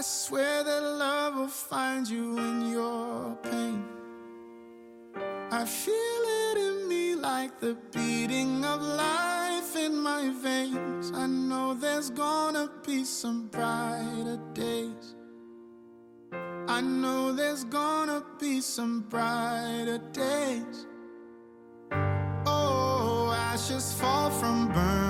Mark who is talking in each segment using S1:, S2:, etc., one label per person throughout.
S1: I swear that love will find you in your pain. I feel it in me like the beating of life in my veins. I know there's gonna be some brighter days. I know there's gonna be some brighter days. Oh, ashes fall from burning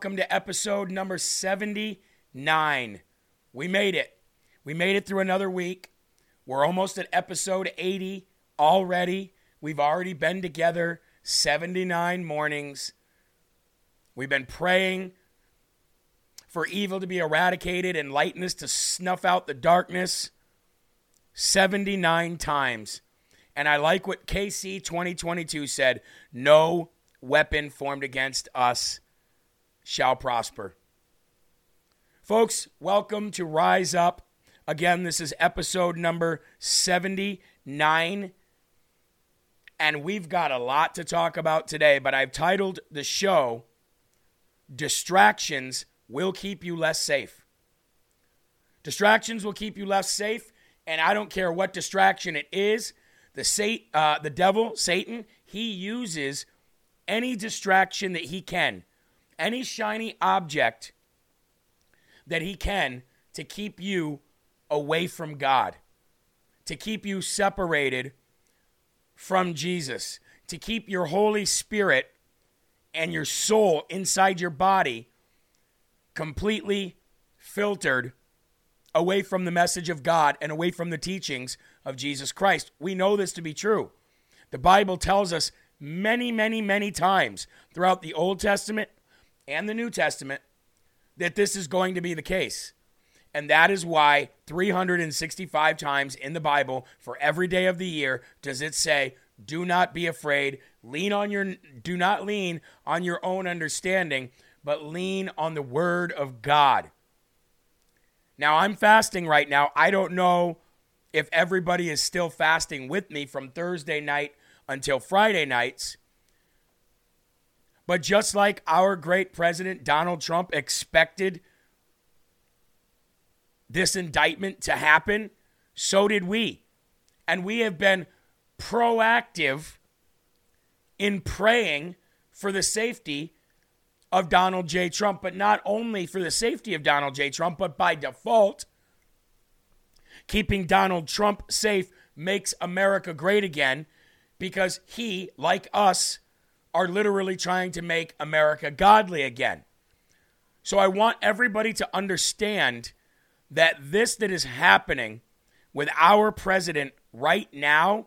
S2: welcome to episode number 79. We made it. We made it through another week. We're almost at episode 80 already. We've already been together 79 mornings. We've been praying for evil to be eradicated and lightness to snuff out the darkness 79 times. And I like what KC 2022 said no weapon formed against us shall prosper. Folks, welcome to Rise Up. Again, this is episode number 79. And we've got a lot to talk about today, but I've titled the show Distractions Will Keep You Less Safe. Distractions will keep you less safe, and I don't care what distraction it is. The sat- uh, the devil, Satan, he uses any distraction that he can, any shiny object that he can to keep you away from God, to keep you separated from Jesus, to keep your Holy Spirit and your soul inside your body completely filtered away from the message of God and away from the teachings of Jesus Christ. We know this to be true. The Bible tells us many, many, many times throughout the Old Testament and the New Testament that this is going to be the case. And that is why 365 times in the Bible for every day of the year does it say, do not be afraid, lean on your do not lean on your own understanding, but lean on the word of God. Now I'm fasting right now. I don't know if everybody is still fasting with me from Thursday night until Friday nights. But just like our great president Donald Trump expected this indictment to happen, so did we. And we have been proactive in praying for the safety of Donald J. Trump, but not only for the safety of Donald J. Trump, but by default, keeping Donald Trump safe makes America great again because he, like us, are literally trying to make America godly again. So I want everybody to understand that this that is happening with our president right now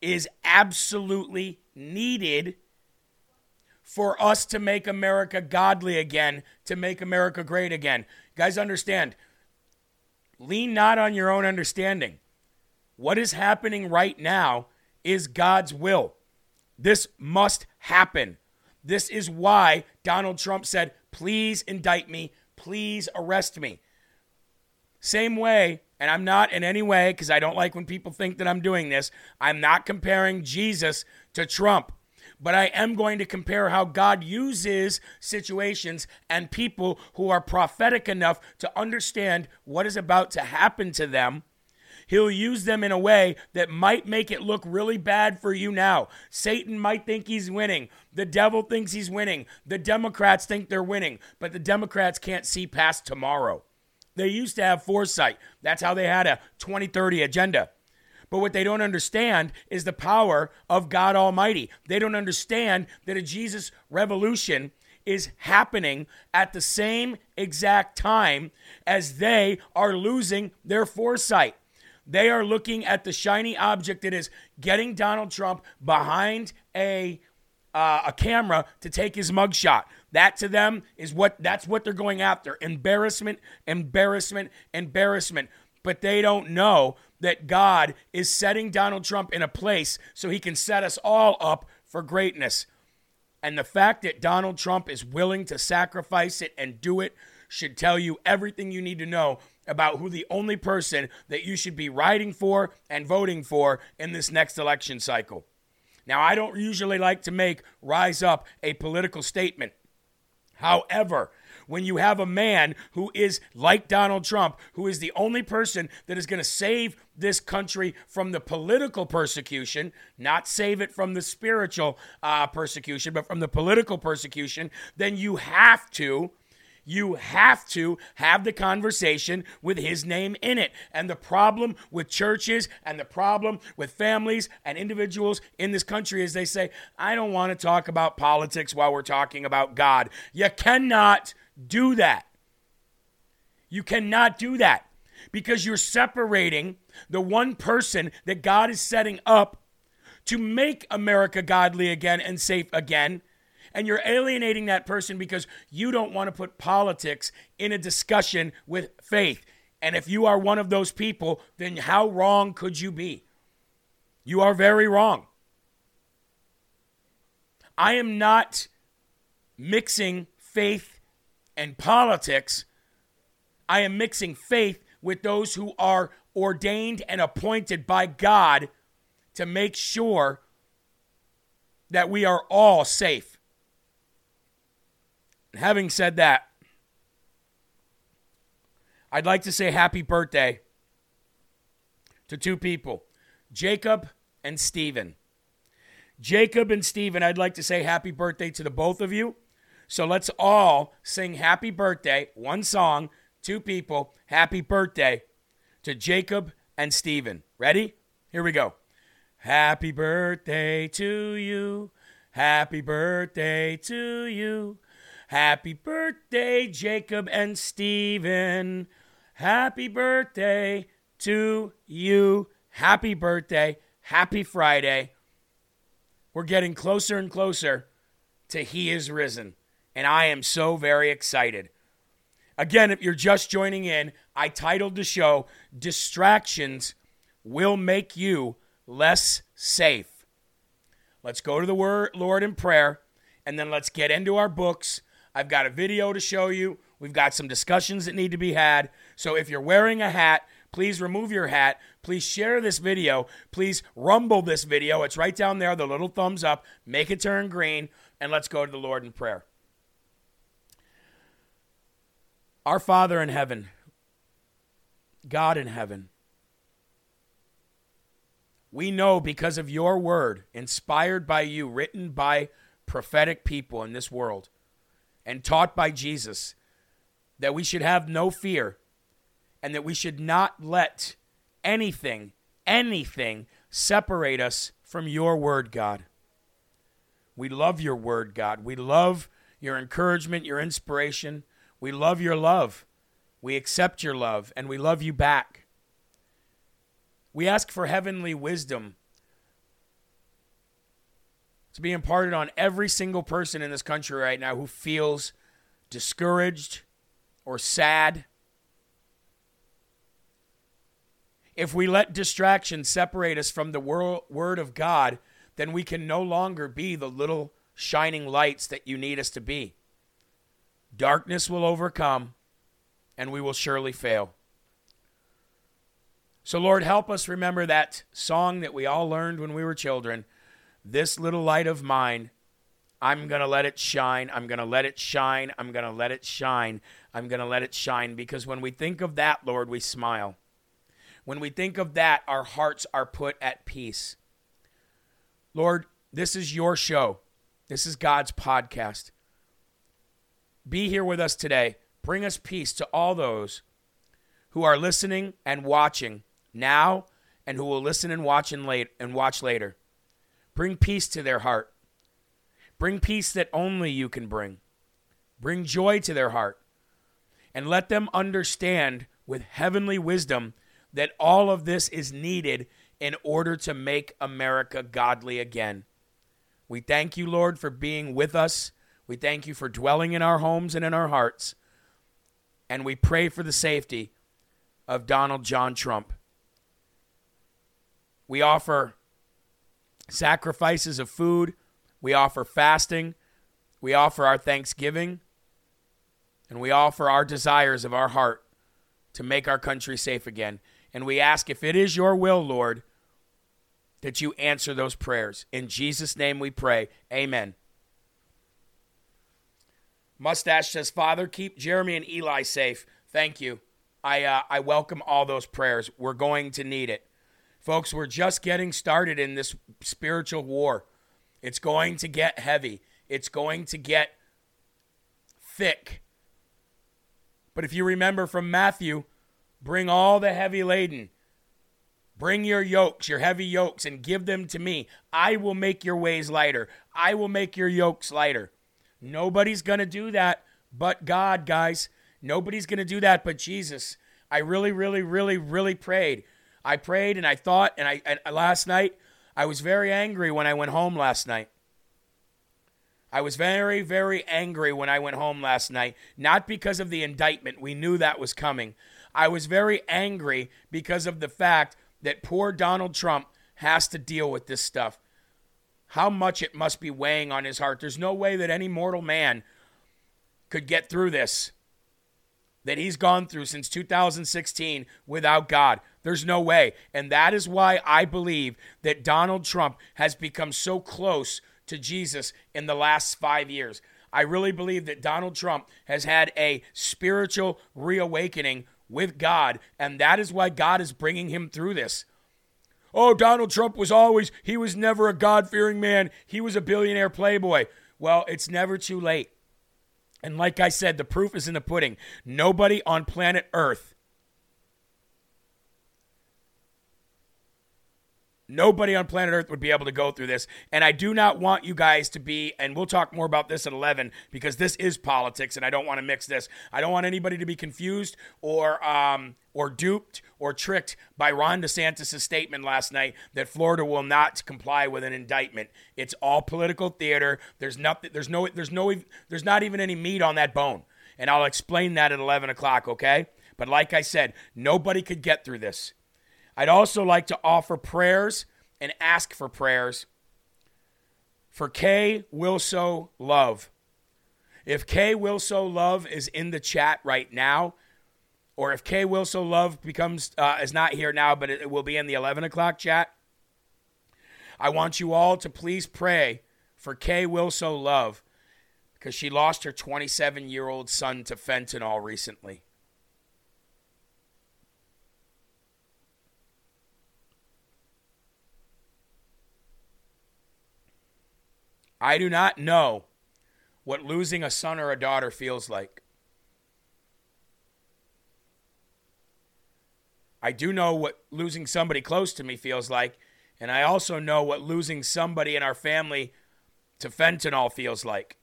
S2: is absolutely needed for us to make America godly again, to make America great again. You guys understand? Lean not on your own understanding. What is happening right now is God's will. This must happen. This is why Donald Trump said, please indict me, please arrest me. Same way, and I'm not in any way, because I don't like when people think that I'm doing this, I'm not comparing Jesus to Trump. But I am going to compare how God uses situations and people who are prophetic enough to understand what is about to happen to them. He'll use them in a way that might make it look really bad for you now. Satan might think he's winning. The devil thinks he's winning. The Democrats think they're winning, but the Democrats can't see past tomorrow. They used to have foresight. That's how they had a 2030 agenda. But what they don't understand is the power of God Almighty. They don't understand that a Jesus revolution is happening at the same exact time as they are losing their foresight. They are looking at the shiny object that is getting Donald Trump behind a uh, a camera to take his mugshot. That to them is what that's what they're going after. Embarrassment, embarrassment, embarrassment. But they don't know that God is setting Donald Trump in a place so he can set us all up for greatness. And the fact that Donald Trump is willing to sacrifice it and do it should tell you everything you need to know about who the only person that you should be riding for and voting for in this next election cycle. Now, I don't usually like to make rise up a political statement. However, when you have a man who is like Donald Trump, who is the only person that is going to save this country from the political persecution, not save it from the spiritual uh, persecution, but from the political persecution, then you have to you have to have the conversation with his name in it. And the problem with churches and the problem with families and individuals in this country is they say, I don't want to talk about politics while we're talking about God. You cannot do that. You cannot do that because you're separating the one person that God is setting up to make America godly again and safe again and you're alienating that person because you don't want to put politics in a discussion with faith. And if you are one of those people, then how wrong could you be? You are very wrong. I am not mixing faith and politics. I am mixing faith with those who are ordained and appointed by God to make sure that we are all safe having said that, I'd like to say happy birthday to two people, Jacob and Stephen. Jacob and Stephen, I'd like to say happy birthday to the both of you. So let's all sing happy birthday, one song, two people, happy birthday to Jacob and Stephen. Ready? Here we go. Happy birthday to you. Happy birthday to you. Happy birthday, Jacob and Stephen. Happy birthday to you. Happy birthday. Happy Friday. We're getting closer and closer to He is risen. And I am so very excited. Again, if you're just joining in, I titled the show Distractions Will Make You Less Safe. Let's go to the word, Lord in prayer, and then let's get into our books. I've got a video to show you. We've got some discussions that need to be had. So if you're wearing a hat, please remove your hat. Please share this video. Please rumble this video. It's right down there, the little thumbs up. Make it turn green, and let's go to the Lord in prayer. Our Father in heaven, God in heaven, we know because of your word, inspired by you, written by prophetic people in this world, and taught by Jesus, that we should have no fear and that we should not let anything, anything separate us from your word, God. We love your word, God. We love your encouragement, your inspiration. We love your love. We accept your love and we love you back. We ask for heavenly wisdom to be imparted on every single person in this country right now who feels discouraged or sad. If we let distraction separate us from the Word of God, then we can no longer be the little shining lights that you need us to be. Darkness will overcome, and we will surely fail. So, Lord, help us remember that song that we all learned when we were children This little light of mine, I'm going to let it shine. I'm going to let it shine. I'm going to let it shine. I'm going to let it shine. Because when we think of that, Lord, we smile. When we think of that, our hearts are put at peace. Lord, this is your show. This is God's podcast. Be here with us today. Bring us peace to all those who are listening and watching now and who will listen and watch and late and watch later. Bring peace to their heart. Bring peace that only you can bring. Bring joy to their heart. And let them understand with heavenly wisdom that all of this is needed in order to make America godly again. We thank you, Lord, for being with us. We thank you for dwelling in our homes and in our hearts. And we pray for the safety of Donald John Trump. We offer sacrifices of food, we offer fasting, we offer our thanksgiving, and we offer our desires of our heart to make our country safe again. And we ask if it is your will, Lord, that you answer those prayers. In Jesus' name we pray. Amen. Mustache says, Father, keep Jeremy and Eli safe. Thank you. I, uh, I welcome all those prayers. We're going to need it. Folks, we're just getting started in this spiritual war. It's going to get heavy, it's going to get thick. But if you remember from Matthew, bring all the heavy laden. Bring your yokes, your heavy yokes, and give them to me. I will make your ways lighter. I will make your yokes lighter. Nobody's going to do that but God, guys. Nobody's going to do that but Jesus. I really, really, really, really prayed. I prayed and I thought, and I and last night, I was very angry when I went home last night. I was very, very angry when I went home last night, not because of the indictment. We knew that was coming. I was very angry because of the fact that poor Donald Trump has to deal with this stuff. How much it must be weighing on his heart. There's no way that any mortal man could get through this that he's gone through since 2016 without God. There's no way. And that is why I believe that Donald Trump has become so close to Jesus in the last five years. I really believe that Donald Trump has had a spiritual reawakening with God, and that is why God is bringing him through this. Oh, Donald Trump was always, he was never a God fearing man. He was a billionaire playboy. Well, it's never too late. And like I said, the proof is in the pudding. Nobody on planet Earth Nobody on planet Earth would be able to go through this. And I do not want you guys to be, and we'll talk more about this at 11 because this is politics and I don't want to mix this. I don't want anybody to be confused or, um, or duped or tricked by Ron DeSantis' statement last night that Florida will not comply with an indictment. It's all political theater. There's nothing, there's no, there's no, there's not even any meat on that bone. And I'll explain that at 11 o'clock, okay? But like I said, nobody could get through this. I'd also like to offer prayers and ask for prayers for Kay Wilso Love. If Kay Wilso Love is in the chat right now, or if Kay Wilso Love becomes uh, is not here now, but it will be in the 11 o'clock chat, I want you all to please pray for Kay Wilso Love because she lost her 27 year old son to fentanyl recently. I do not know what losing a son or a daughter feels like. I do know what losing somebody close to me feels like, and I also know what losing somebody in our family to fentanyl feels like.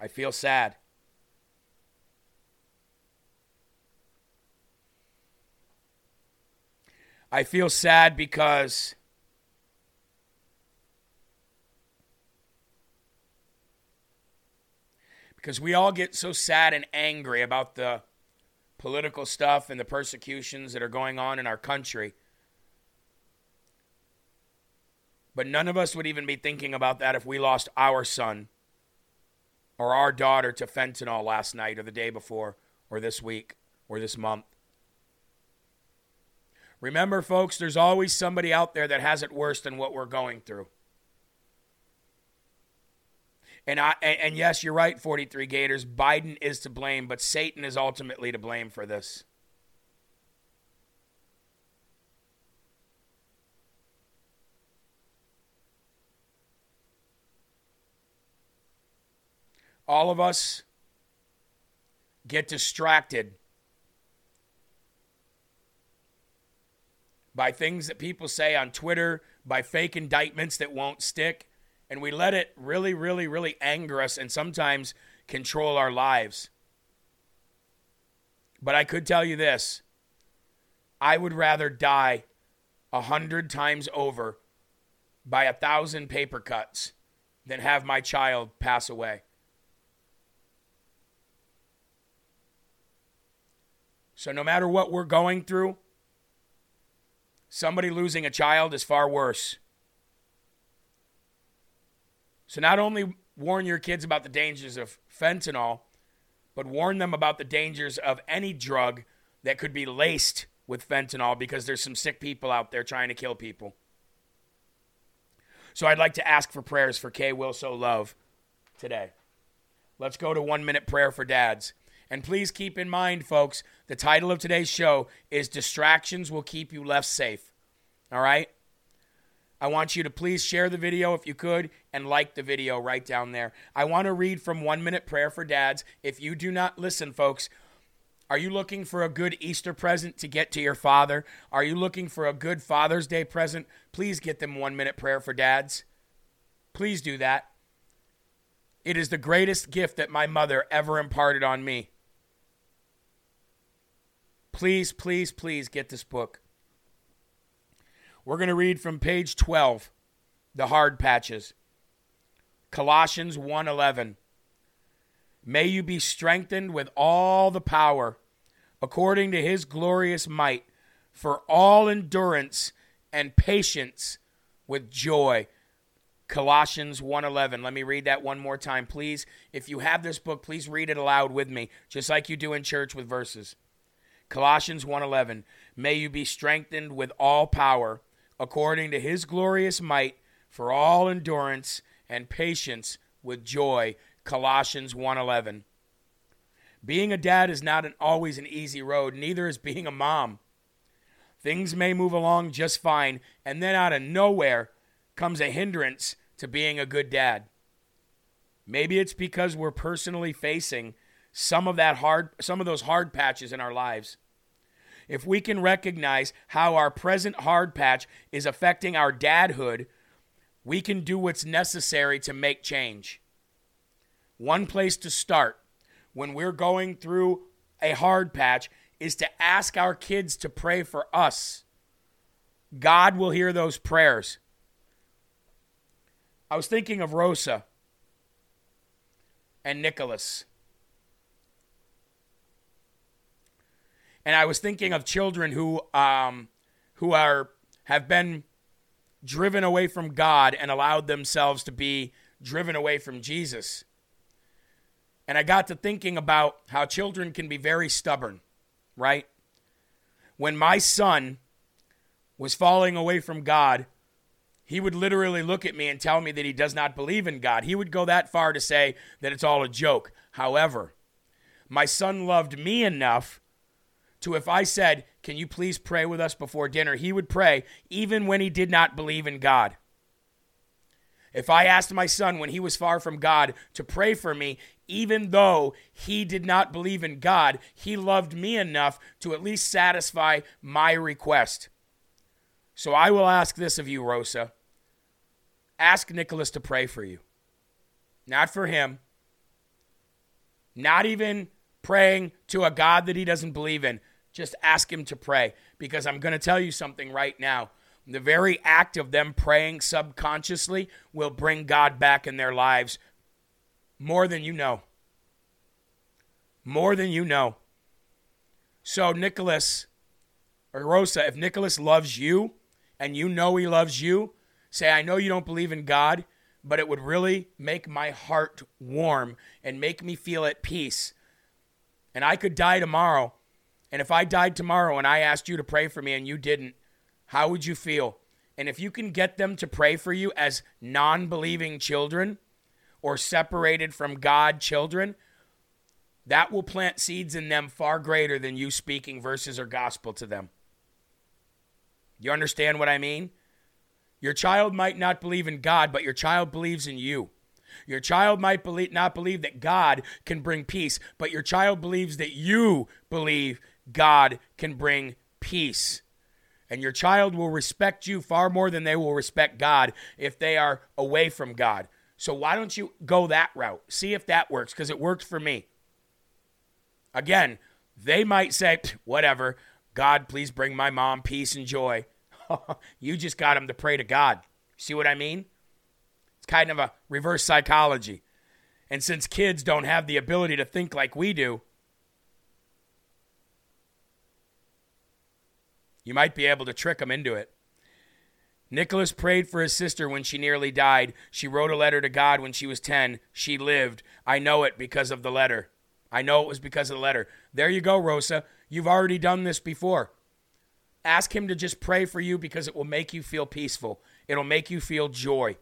S2: I feel sad. I feel sad because because we all get so sad and angry about the political stuff and the persecutions that are going on in our country. But none of us would even be thinking about that if we lost our son or our daughter to fentanyl last night or the day before or this week or this month. Remember, folks, there's always somebody out there that has it worse than what we're going through. And I and, yes, you're right, 43 Gators. Biden is to blame, but Satan is ultimately to blame for this. All of us get distracted by things that people say on Twitter, by fake indictments that won't stick, and we let it really, really, really anger us and sometimes control our lives. But I could tell you this I would rather die a hundred times over by a thousand paper cuts than have my child pass away. So, no matter what we're going through, somebody losing a child is far worse. So, not only warn your kids about the dangers of fentanyl, but warn them about the dangers of any drug that could be laced with fentanyl because there's some sick people out there trying to kill people. So, I'd like to ask for prayers for Kay Wilso Love today. Let's go to one minute prayer for dads. And please keep in mind, folks, the title of today's show is Distractions Will Keep You Left Safe. All right? I want you to please share the video if you could and like the video right down there. I want to read from One Minute Prayer for Dads. If you do not listen, folks, are you looking for a good Easter present to get to your father? Are you looking for a good Father's Day present? Please get them One Minute Prayer for Dads. Please do that. It is the greatest gift that my mother ever imparted on me. Please, please, please get this book. We're going to read from page 12, the hard patches. Colossians 1:11. May you be strengthened with all the power according to his glorious might for all endurance and patience with joy. Colossians 1:11. Let me read that one more time, please. If you have this book, please read it aloud with me, just like you do in church with verses. Colossians 1:11. May you be strengthened with all power according to his glorious might for all endurance and patience with joy. Colossians 1.11 being a dad is not an, always an easy road neither is being a mom. Things may move along just fine and then out of nowhere comes a hindrance to being a good dad. Maybe it's because we're personally facing some of that hard some of those hard patches in our lives if we can recognize how our present hard patch is affecting our dadhood, we can do what's necessary to make change. One place to start when we're going through a hard patch is to ask our kids to pray for us. God will hear those prayers. I was thinking of Rosa and Nicholas. And I was thinking of children who um, who are have been driven away from God and allowed themselves to be driven away from Jesus. And I got to thinking about how children can be very stubborn, right? When my son was falling away from God, he would literally look at me and tell me that he does not believe in God. He would go that far to say that it's all a joke. However, my son loved me enough to if I said, Can you please pray with us before dinner? He would pray even when he did not believe in God. If I asked my son when he was far from God to pray for me, even though he did not believe in God, he loved me enough to at least satisfy my request. So I will ask this of you, Rosa. Ask Nicholas to pray for you. Not for him. Not even praying to a God that he doesn't believe in. Just ask him to pray. Because I'm going to tell you something right now. The very act of them praying subconsciously will bring God back in their lives more than you know. More than you know. So, Nicholas or Rosa, if Nicholas loves you and you know he loves you, say, I know you don't believe in God, but it would really make my heart warm and make me feel at peace. And I could die tomorrow. And if I died tomorrow and I asked you to pray for me and you didn't, how would you feel? And if you can get them to pray for you as non believing children or separated from God children, that will plant seeds in them far greater than you speaking verses or gospel to them. You understand what I mean? Your child might not believe in God, but your child believes in you. Your child might believe, not believe that God can bring peace, but your child believes that you believe God can bring peace. And your child will respect you far more than they will respect God if they are away from God. So why don't you go that route? See if that works, because it worked for me. Again, they might say, whatever, God, please bring my mom peace and joy. you just got them to pray to God. See what I mean? It's kind of a reverse psychology. And since kids don't have the ability to think like we do, You might be able to trick him into it. Nicholas prayed for his sister when she nearly died. She wrote a letter to God when she was 10. She lived. I know it because of the letter. I know it was because of the letter. There you go, Rosa. You've already done this before. Ask him to just pray for you because it will make you feel peaceful. It'll make you feel joy.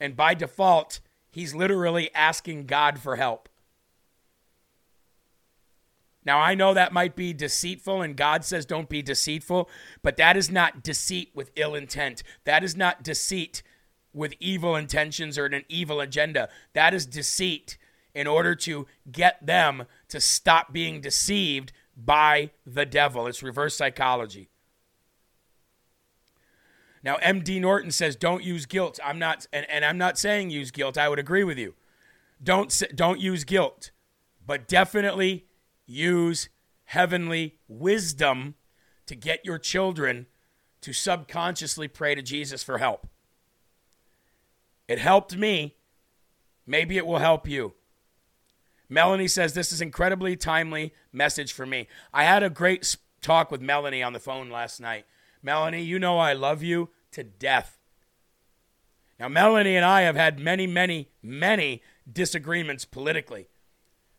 S2: And by default, he's literally asking God for help. Now, I know that might be deceitful, and God says don't be deceitful, but that is not deceit with ill intent. That is not deceit with evil intentions or an evil agenda. That is deceit in order to get them to stop being deceived by the devil. It's reverse psychology. Now, MD Norton says don't use guilt. I'm not, and, and I'm not saying use guilt. I would agree with you. Don't don't use guilt, but definitely use heavenly wisdom to get your children to subconsciously pray to Jesus for help. It helped me. Maybe it will help you. Melanie says this is incredibly timely message for me. I had a great talk with Melanie on the phone last night. Melanie, you know I love you to death. Now Melanie and I have had many, many, many disagreements politically.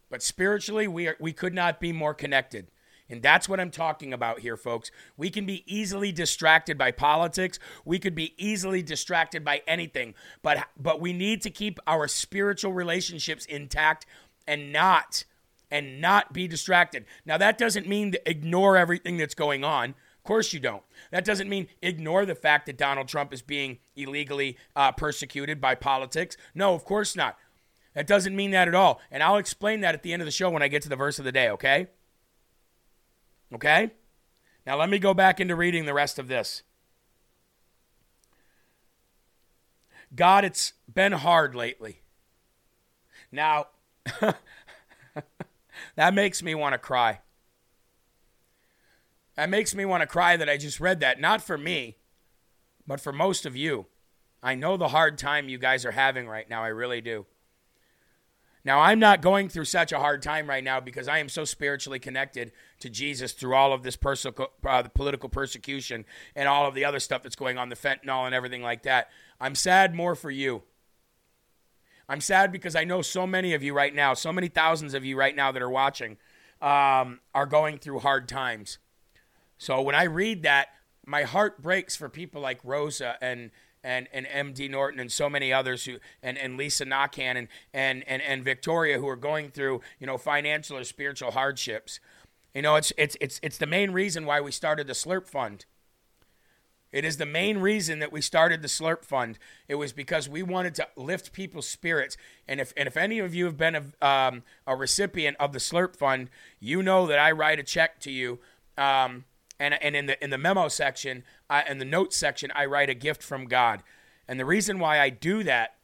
S2: But spiritually, we, are, we could not be more connected. And that's what I'm talking about here, folks. We can be easily distracted by politics. We could be easily distracted by anything. But but we need to keep our spiritual relationships intact and not and not be distracted. Now that doesn't mean to ignore everything that's going on. Of course you don't. That doesn't mean ignore the fact that Donald Trump is being illegally uh, persecuted by politics. No, of course not. That doesn't mean that at all. And I'll explain that at the end of the show when I get to the verse of the day, okay? Okay? Now let me go back into reading the rest of this. God, it's been hard lately. Now, that makes me want to cry. That makes me want to cry that I just read that. Not for me, but for most of you. I know the hard time you guys are having right now. I really do. Now, I'm not going through such a hard time right now because I am so spiritually connected to Jesus through all of this uh, political persecution and all of the other stuff that's going on, the fentanyl and everything like that. I'm sad more for you. I'm sad because I know so many of you right now, so many thousands of you right now that are watching, um, are going through hard times. So when I read that, my heart breaks for people like Rosa and and, and MD Norton and so many others who and, and Lisa Nakhan and, and, and, and Victoria who are going through, you know, financial or spiritual hardships. You know, it's it's it's it's the main reason why we started the Slurp Fund. It is the main reason that we started the Slurp Fund. It was because we wanted to lift people's spirits. And if and if any of you have been a, um, a recipient of the Slurp Fund, you know that I write a check to you. Um, and and in the in the memo section, uh, in the notes section, I write a gift from God. And the reason why I do that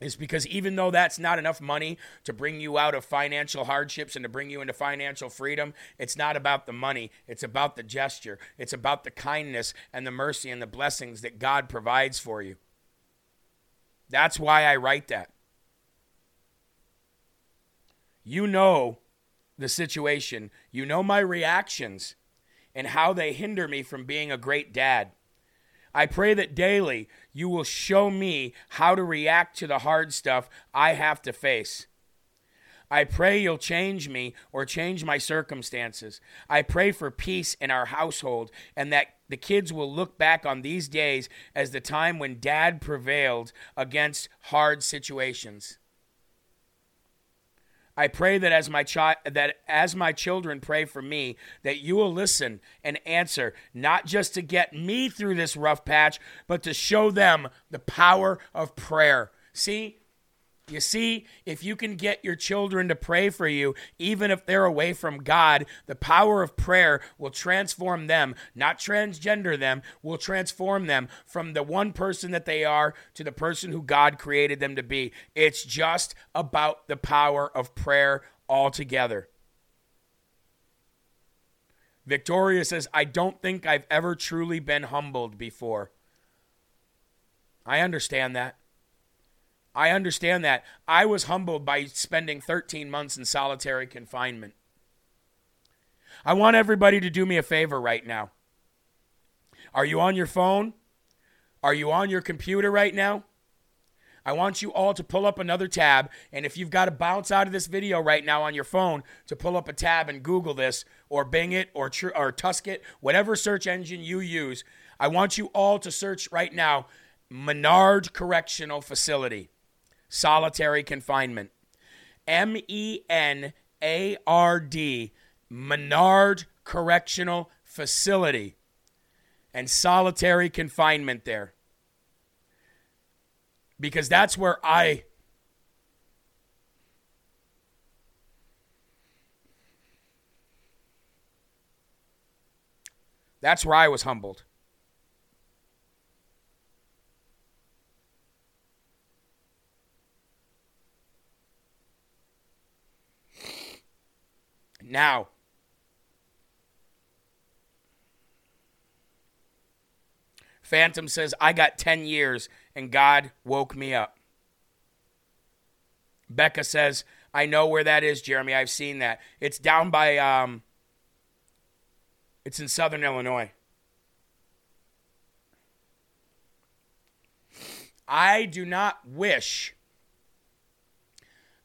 S2: is because even though that's not enough money to bring you out of financial hardships and to bring you into financial freedom, it's not about the money. It's about the gesture. It's about the kindness and the mercy and the blessings that God provides for you. That's why I write that. You know the situation, you know my reactions and how they hinder me from being a great dad. I pray that daily you will show me how to react to the hard stuff I have to face. I pray you'll change me or change my circumstances. I pray for peace in our household and that the kids will look back on these days as the time when dad prevailed against hard situations. I pray that as my child that as my children pray for me, that you will listen and answer, not just to get me through this rough patch, but to show them the power of prayer. See, you see, if you can get your children to pray for you, even if they're away from God, the power of prayer will transform them, not transgender them, will transform them from the one person that they are to the person who God created them to be. It's just about the power of prayer altogether. Victoria says, I don't think I've ever truly been humbled before. I understand that. I understand that. I was humbled by spending 13 months in solitary confinement. I want everybody to do me a favor right now. Are you on your phone? Are you on your computer right now? I want you all to pull up another tab. And if you've got to bounce out of this video right now on your phone to pull up a tab and Google this or Bing it or, tr- or Tusk it, whatever search engine you use, I want you all to search right now Menard Correctional Facility solitary confinement. M E N A R D, Menard Correctional Facility, and solitary confinement there. Because that's where I. That's where I was humbled. Now, Phantom says, I got 10 years and God woke me up. Becca says, I know where that is, Jeremy. I've seen that. It's down by, um, it's in southern Illinois. I do not wish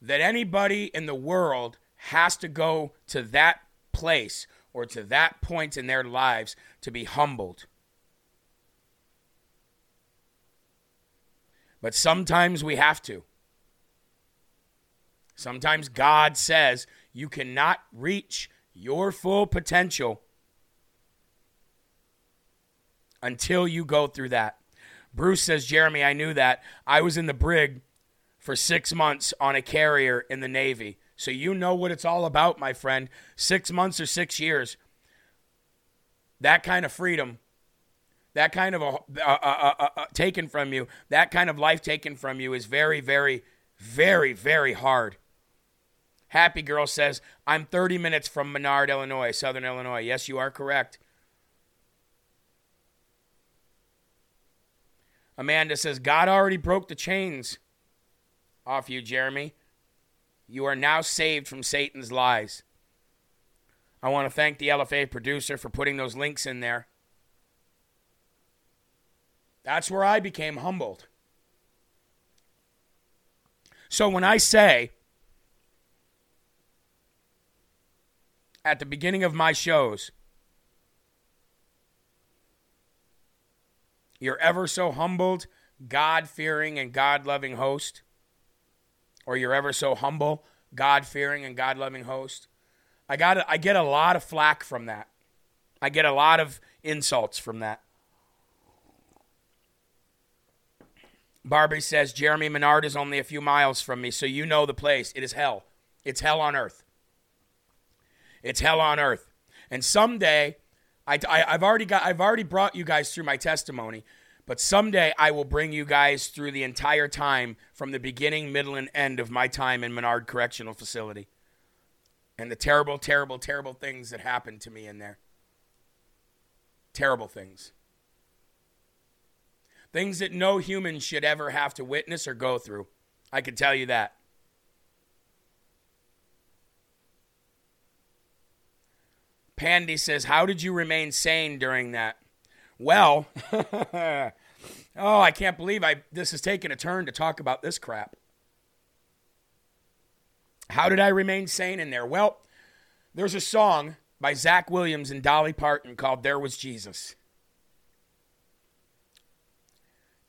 S2: that anybody in the world has to go to that place or to that point in their lives to be humbled. But sometimes we have to. Sometimes God says you cannot reach your full potential until you go through that. Bruce says, Jeremy, I knew that. I was in the brig for six months on a carrier in the Navy. So you know what it's all about, my friend. Six months or six years. That kind of freedom, that kind of a, a, a, taken from you, that kind of life taken from you is very, very, very, very hard. Happy Girl says, I'm 30 minutes from Menard, Illinois, Southern Illinois. Yes, you are correct. Amanda says, God already broke the chains off you, Jeremy. You are now saved from Satan's lies. I want to thank the LFA producer for putting those links in there. That's where I became humbled. So when I say at the beginning of my shows, you're ever so humbled, God fearing, and God loving host, or you're ever so humble, God fearing, and God loving host, I got I get a lot of flack from that. I get a lot of insults from that. Barbie says Jeremy Menard is only a few miles from me, so you know the place. It is hell. It's hell on earth. It's hell on earth. And someday, I, I, have already got I've already brought you guys through my testimony, but someday I will bring you guys through the entire time from the beginning, middle, and end of my time in Menard Correctional Facility and the terrible, terrible, terrible things that happened to me in there. Terrible things. Things that no human should ever have to witness or go through. I can tell you that. Pandy says, How did you remain sane during that? Well, oh, I can't believe I this has taken a turn to talk about this crap. How did I remain sane in there? Well, there's a song by Zach Williams and Dolly Parton called There Was Jesus.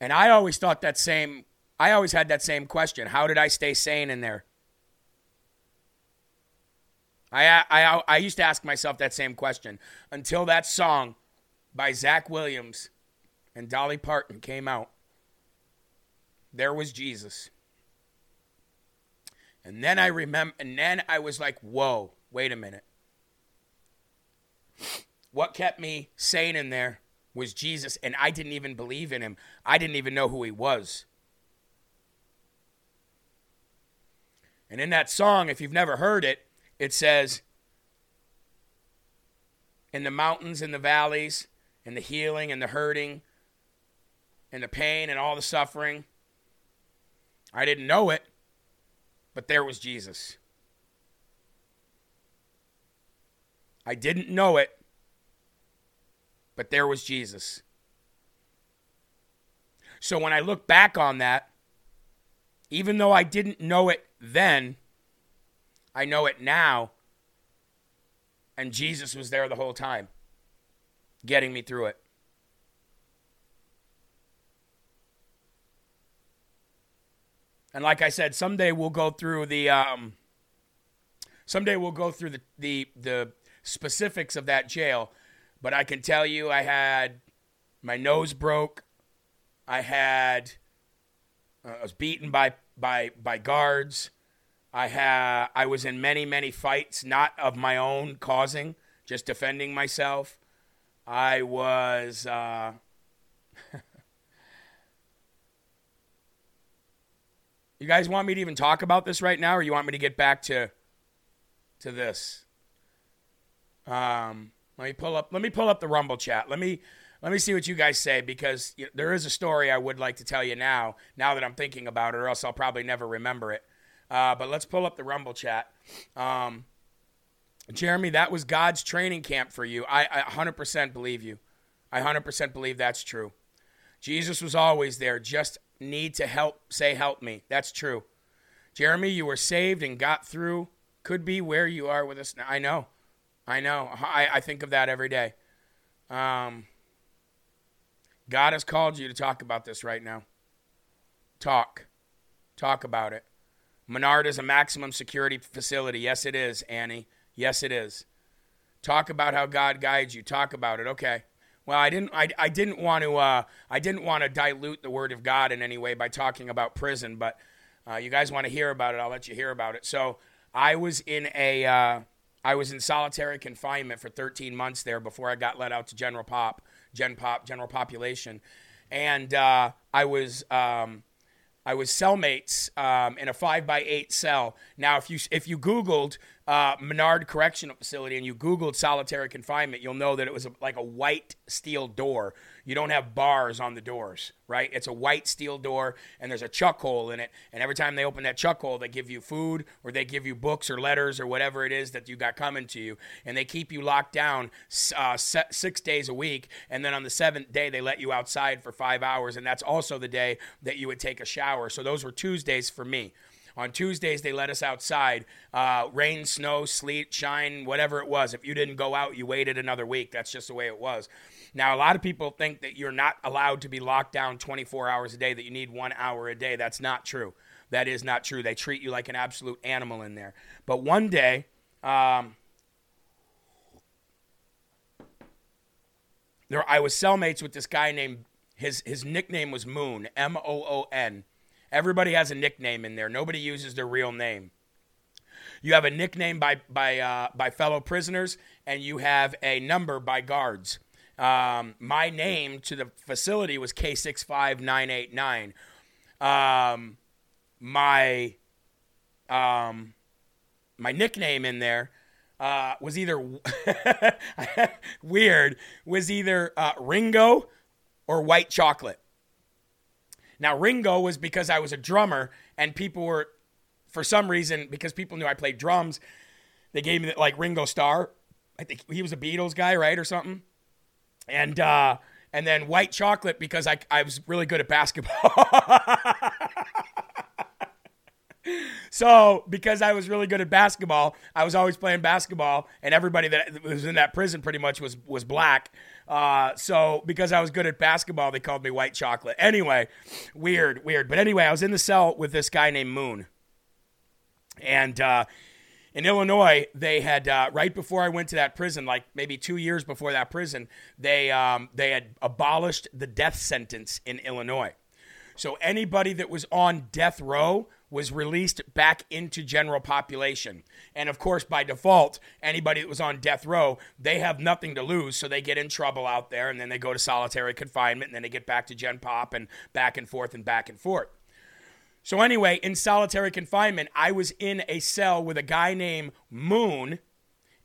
S2: And I always thought that same, I always had that same question. How did I stay sane in there? I, I, I used to ask myself that same question until that song by Zach Williams and Dolly Parton came out. There was Jesus. And then I remember, and then I was like, whoa, wait a minute. What kept me sane in there was Jesus, and I didn't even believe in him. I didn't even know who he was. And in that song, if you've never heard it, it says, In the mountains and the valleys, and the healing and the hurting, and the pain and all the suffering, I didn't know it, but there was Jesus. I didn't know it, but there was Jesus. So when I look back on that, even though I didn't know it then, I know it now. And Jesus was there the whole time, getting me through it. And like I said, someday we'll go through the um, someday we'll go through the, the the specifics of that jail. But I can tell you, I had my nose broke. I had uh, I was beaten by by by guards. I had I was in many many fights, not of my own causing, just defending myself. I was. Uh, You guys want me to even talk about this right now, or you want me to get back to to this? Um, let me pull up. Let me pull up the Rumble chat. Let me let me see what you guys say because there is a story I would like to tell you now. Now that I'm thinking about it, or else I'll probably never remember it. Uh, but let's pull up the Rumble chat. Um, Jeremy, that was God's training camp for you. I, I 100% believe you. I 100% believe that's true. Jesus was always there, just need to help say help me. That's true. Jeremy, you were saved and got through. Could be where you are with us now. I know. I know. I, I think of that every day. Um, God has called you to talk about this right now. Talk. Talk about it. Menard is a maximum security facility. Yes, it is, Annie. Yes, it is. Talk about how God guides you. Talk about it. Okay. Well, I didn't. I, I didn't want to. Uh, I didn't want to dilute the word of God in any way by talking about prison. But uh, you guys want to hear about it? I'll let you hear about it. So I was in a. Uh, I was in solitary confinement for 13 months there before I got let out to general pop, gen pop, general population, and uh, I was. Um, I was cellmates um, in a five by eight cell. Now, if you if you Googled uh, Menard Correctional Facility and you Googled solitary confinement, you'll know that it was a, like a white steel door. You don't have bars on the doors, right? It's a white steel door, and there's a chuck hole in it. And every time they open that chuck hole, they give you food or they give you books or letters or whatever it is that you got coming to you, and they keep you locked down uh, six days a week. And then on the seventh day, they let you outside for five hours, and that's also the day that you would take a shower. So those were Tuesdays for me. On Tuesdays, they let us outside. Uh, rain, snow, sleet, shine, whatever it was. If you didn't go out, you waited another week. That's just the way it was. Now, a lot of people think that you're not allowed to be locked down 24 hours a day, that you need one hour a day. That's not true. That is not true. They treat you like an absolute animal in there. But one day, um, there, I was cellmates with this guy named his his nickname was Moon, M O O N. Everybody has a nickname in there. Nobody uses their real name. You have a nickname by by uh, by fellow prisoners, and you have a number by guards. Um, my name to the facility was K six five nine eight nine. Um, my um, my nickname in there uh, was either weird was either uh, Ringo or White Chocolate. Now, Ringo was because I was a drummer and people were, for some reason, because people knew I played drums, they gave me like Ringo Starr. I think he was a Beatles guy, right, or something. And uh, and then White Chocolate because I I was really good at basketball. so because I was really good at basketball, I was always playing basketball, and everybody that was in that prison pretty much was was black. Uh, so because I was good at basketball, they called me White Chocolate. Anyway, weird, weird. But anyway, I was in the cell with this guy named Moon, and uh, in Illinois, they had uh, right before I went to that prison, like maybe two years before that prison, they um, they had abolished the death sentence in Illinois. So anybody that was on death row was released back into general population. And of course, by default, anybody that was on death row, they have nothing to lose, so they get in trouble out there and then they go to solitary confinement and then they get back to gen pop and back and forth and back and forth. So anyway, in solitary confinement, I was in a cell with a guy named Moon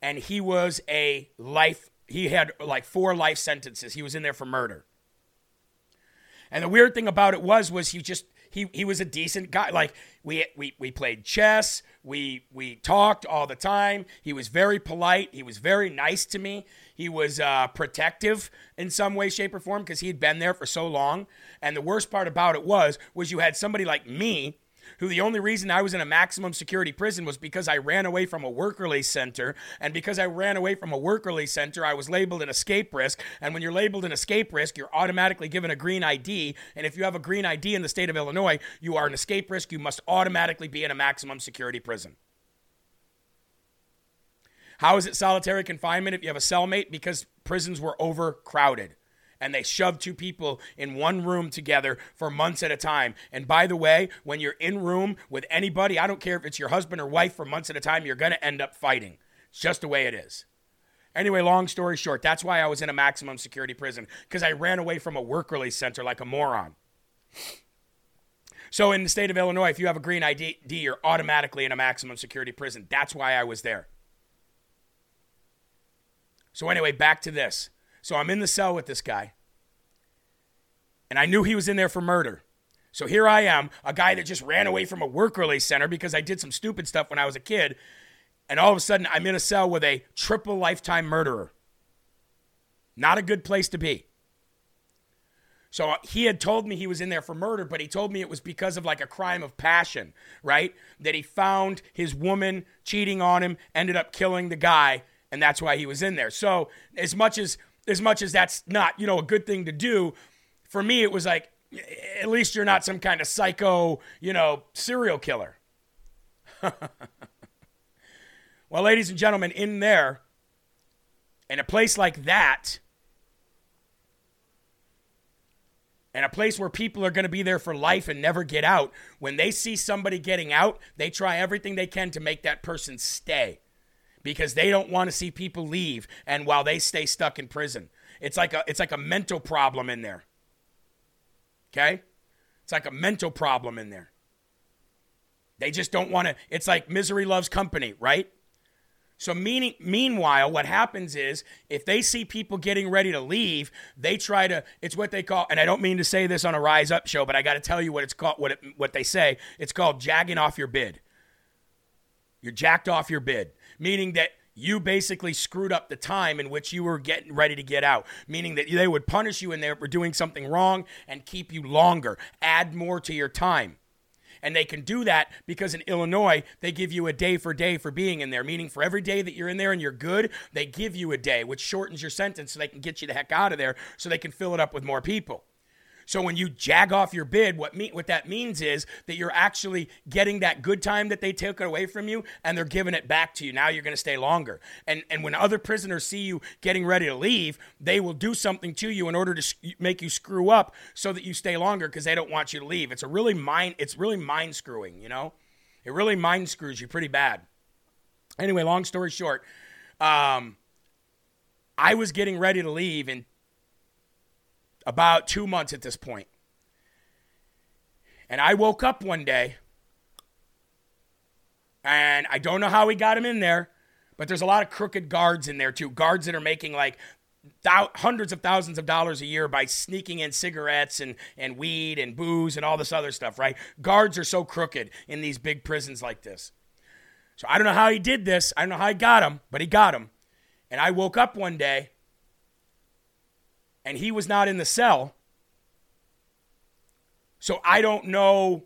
S2: and he was a life he had like four life sentences. He was in there for murder. And the weird thing about it was was he just he he was a decent guy. Like we we we played chess. We we talked all the time. He was very polite. He was very nice to me. He was uh, protective in some way, shape, or form because he had been there for so long. And the worst part about it was was you had somebody like me who the only reason I was in a maximum security prison was because I ran away from a work release center. And because I ran away from a work release center, I was labeled an escape risk. And when you're labeled an escape risk, you're automatically given a green ID. And if you have a green ID in the state of Illinois, you are an escape risk. You must automatically be in a maximum security prison. How is it solitary confinement if you have a cellmate? Because prisons were overcrowded and they shove two people in one room together for months at a time. And by the way, when you're in room with anybody, I don't care if it's your husband or wife for months at a time, you're going to end up fighting. It's just the way it is. Anyway, long story short, that's why I was in a maximum security prison because I ran away from a work release center like a moron. So, in the state of Illinois, if you have a green ID, you're automatically in a maximum security prison. That's why I was there. So, anyway, back to this. So I'm in the cell with this guy. And I knew he was in there for murder. So here I am, a guy that just ran away from a work release center because I did some stupid stuff when I was a kid. And all of a sudden, I'm in a cell with a triple lifetime murderer. Not a good place to be. So he had told me he was in there for murder, but he told me it was because of like a crime of passion, right? That he found his woman cheating on him, ended up killing the guy, and that's why he was in there. So as much as as much as that's not, you know, a good thing to do, for me it was like at least you're not some kind of psycho, you know, serial killer. well, ladies and gentlemen, in there, in a place like that, and a place where people are going to be there for life and never get out, when they see somebody getting out, they try everything they can to make that person stay because they don't want to see people leave and while they stay stuck in prison. It's like a it's like a mental problem in there. Okay? It's like a mental problem in there. They just don't want to. It's like misery loves company, right? So meaning, meanwhile, what happens is if they see people getting ready to leave, they try to. It's what they call, and I don't mean to say this on a Rise Up show, but I got to tell you what it's called. What it, what they say. It's called jagging off your bid. You're jacked off your bid, meaning that you basically screwed up the time in which you were getting ready to get out, meaning that they would punish you and they were doing something wrong and keep you longer, add more to your time. And they can do that because in Illinois, they give you a day for day for being in there, meaning for every day that you're in there and you're good, they give you a day, which shortens your sentence so they can get you the heck out of there so they can fill it up with more people. So when you jag off your bid, what me- what that means is that you're actually getting that good time that they took away from you, and they're giving it back to you. Now you're going to stay longer. And and when other prisoners see you getting ready to leave, they will do something to you in order to make you screw up so that you stay longer because they don't want you to leave. It's a really mind. It's really mind screwing. You know, it really mind screws you pretty bad. Anyway, long story short, um, I was getting ready to leave and about two months at this point. And I woke up one day, and I don't know how he got him in there, but there's a lot of crooked guards in there too. Guards that are making like hundreds of thousands of dollars a year by sneaking in cigarettes and, and weed and booze and all this other stuff, right? Guards are so crooked in these big prisons like this. So I don't know how he did this. I don't know how he got him, but he got him. And I woke up one day and he was not in the cell. So I don't know.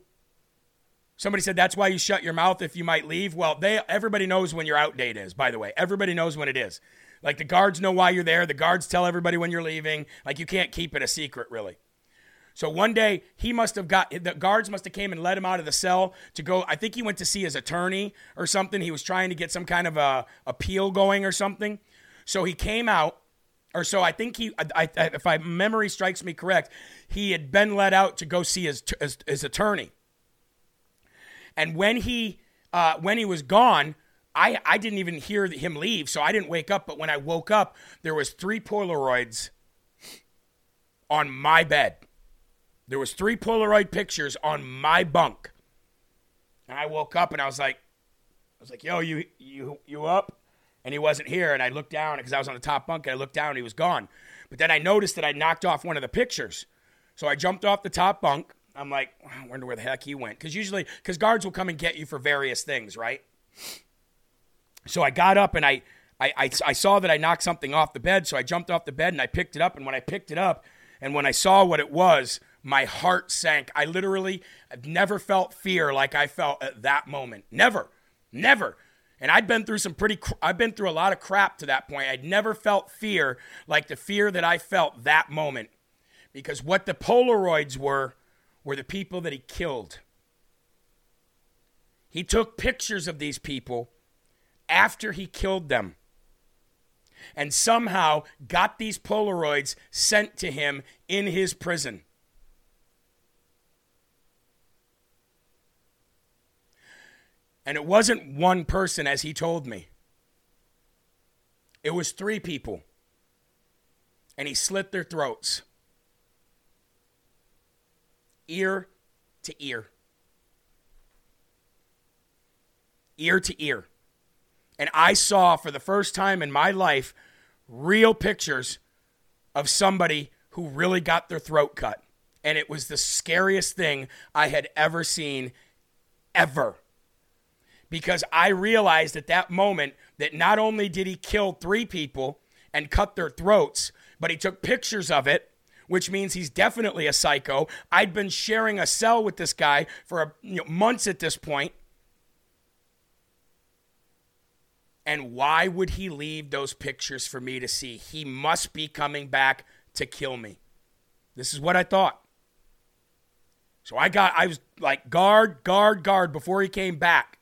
S2: Somebody said that's why you shut your mouth if you might leave. Well, they everybody knows when your out date is, by the way. Everybody knows when it is. Like the guards know why you're there. The guards tell everybody when you're leaving. Like you can't keep it a secret, really. So one day he must have got the guards must have came and let him out of the cell to go. I think he went to see his attorney or something. He was trying to get some kind of a appeal going or something. So he came out or so I think he, I, I, if my memory strikes me correct, he had been let out to go see his his, his attorney. And when he uh, when he was gone, I I didn't even hear him leave, so I didn't wake up. But when I woke up, there was three Polaroids on my bed. There was three Polaroid pictures on my bunk, and I woke up and I was like, I was like, "Yo, you you you up?" And he wasn't here. And I looked down because I was on the top bunk and I looked down and he was gone. But then I noticed that I knocked off one of the pictures. So I jumped off the top bunk. I'm like, I wonder where the heck he went. Because usually, because guards will come and get you for various things, right? So I got up and I, I, I, I saw that I knocked something off the bed. So I jumped off the bed and I picked it up. And when I picked it up and when I saw what it was, my heart sank. I literally have never felt fear like I felt at that moment. Never, never. And I'd been through some pretty, I've been through a lot of crap to that point. I'd never felt fear like the fear that I felt that moment. Because what the Polaroids were, were the people that he killed. He took pictures of these people after he killed them and somehow got these Polaroids sent to him in his prison. And it wasn't one person, as he told me, it was three people. And he slit their throats, ear to ear. Ear to ear. And I saw for the first time in my life real pictures of somebody who really got their throat cut. And it was the scariest thing I had ever seen, ever because I realized at that moment that not only did he kill three people and cut their throats, but he took pictures of it, which means he's definitely a psycho. I'd been sharing a cell with this guy for you know, months at this point. And why would he leave those pictures for me to see? He must be coming back to kill me. This is what I thought. So I got, I was like, guard, guard, guard before he came back.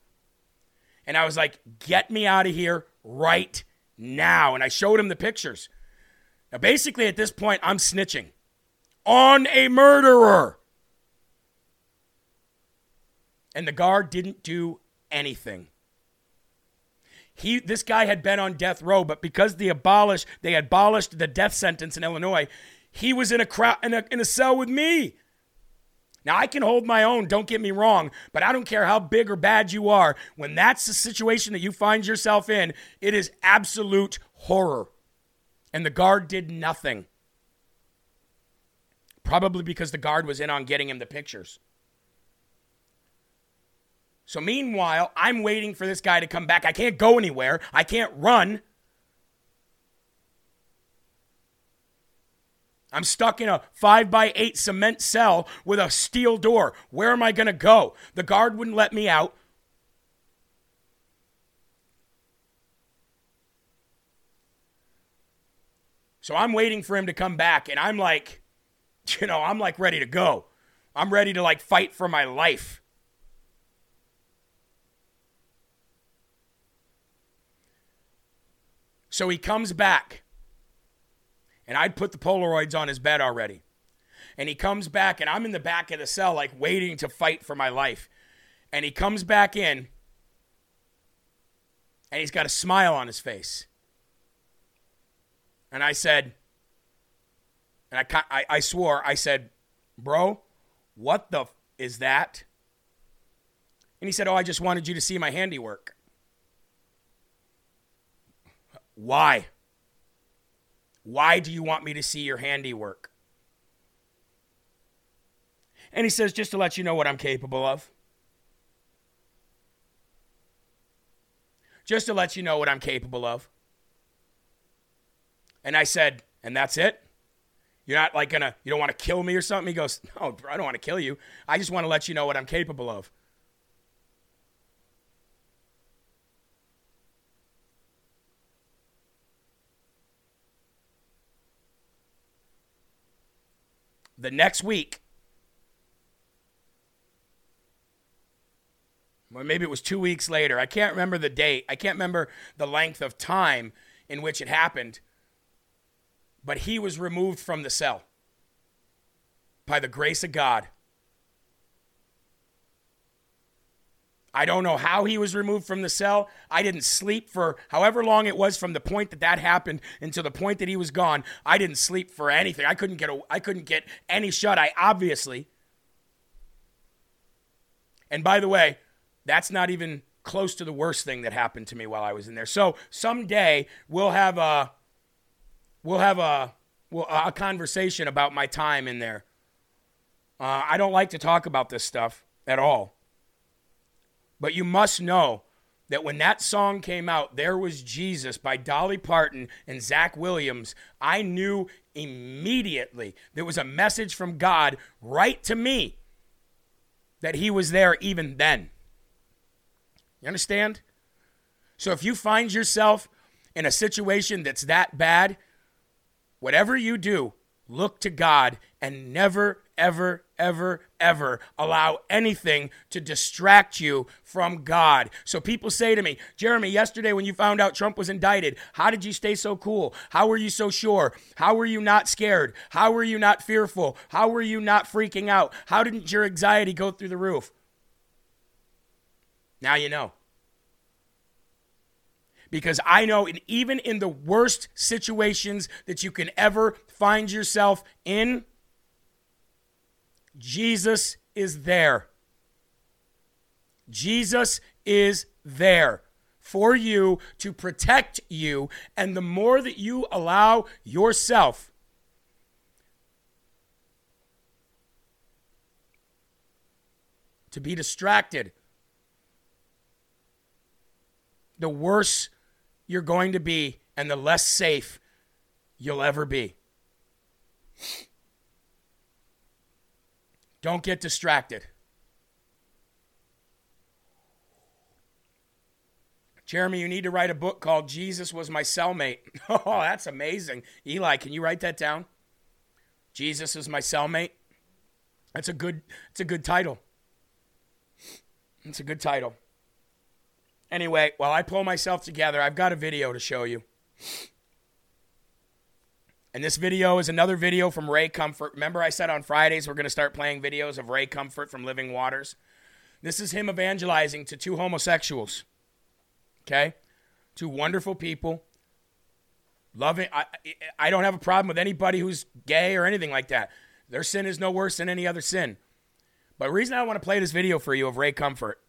S2: And I was like, get me out of here right now. And I showed him the pictures. Now, basically, at this point, I'm snitching on a murderer. And the guard didn't do anything. He, this guy had been on death row, but because they abolished, they abolished the death sentence in Illinois, he was in a, crowd, in a, in a cell with me. Now, I can hold my own, don't get me wrong, but I don't care how big or bad you are. When that's the situation that you find yourself in, it is absolute horror. And the guard did nothing. Probably because the guard was in on getting him the pictures. So, meanwhile, I'm waiting for this guy to come back. I can't go anywhere, I can't run. I'm stuck in a five by eight cement cell with a steel door. Where am I going to go? The guard wouldn't let me out. So I'm waiting for him to come back, and I'm like, you know, I'm like ready to go. I'm ready to like fight for my life. So he comes back and I'd put the Polaroids on his bed already. And he comes back, and I'm in the back of the cell, like waiting to fight for my life. And he comes back in, and he's got a smile on his face. And I said, and I, I, I swore, I said, Bro, what the f- is that? And he said, Oh, I just wanted you to see my handiwork. Why? Why do you want me to see your handiwork? And he says, Just to let you know what I'm capable of. Just to let you know what I'm capable of. And I said, And that's it? You're not like gonna, you don't want to kill me or something? He goes, No, I don't want to kill you. I just want to let you know what I'm capable of. The next week, or maybe it was two weeks later, I can't remember the date, I can't remember the length of time in which it happened, but he was removed from the cell by the grace of God. I don't know how he was removed from the cell. I didn't sleep for however long it was from the point that that happened until the point that he was gone. I didn't sleep for anything. I couldn't get a, I couldn't get any shut eye obviously. And by the way, that's not even close to the worst thing that happened to me while I was in there. So someday we'll have a we'll have a well, a conversation about my time in there. Uh, I don't like to talk about this stuff at all. But you must know that when that song came out, There Was Jesus by Dolly Parton and Zach Williams, I knew immediately there was a message from God right to me that He was there even then. You understand? So if you find yourself in a situation that's that bad, whatever you do, look to God and never, ever, ever, ever allow anything to distract you from God. So people say to me, Jeremy, yesterday when you found out Trump was indicted, how did you stay so cool? How were you so sure? How were you not scared? How were you not fearful? How were you not freaking out? How didn't your anxiety go through the roof? Now you know. Because I know, in, even in the worst situations that you can ever find yourself in, Jesus is there. Jesus is there for you to protect you. And the more that you allow yourself to be distracted, the worse you're going to be and the less safe you'll ever be. Don't get distracted. Jeremy, you need to write a book called Jesus Was My Cellmate. Oh, that's amazing. Eli, can you write that down? Jesus is my cellmate. That's a good it's a good title. It's a good title. Anyway, while I pull myself together, I've got a video to show you. And this video is another video from Ray Comfort. Remember, I said on Fridays we're going to start playing videos of Ray Comfort from Living Waters? This is him evangelizing to two homosexuals. Okay? Two wonderful people. Loving. I, I don't have a problem with anybody who's gay or anything like that. Their sin is no worse than any other sin. But the reason I want to play this video for you of Ray Comfort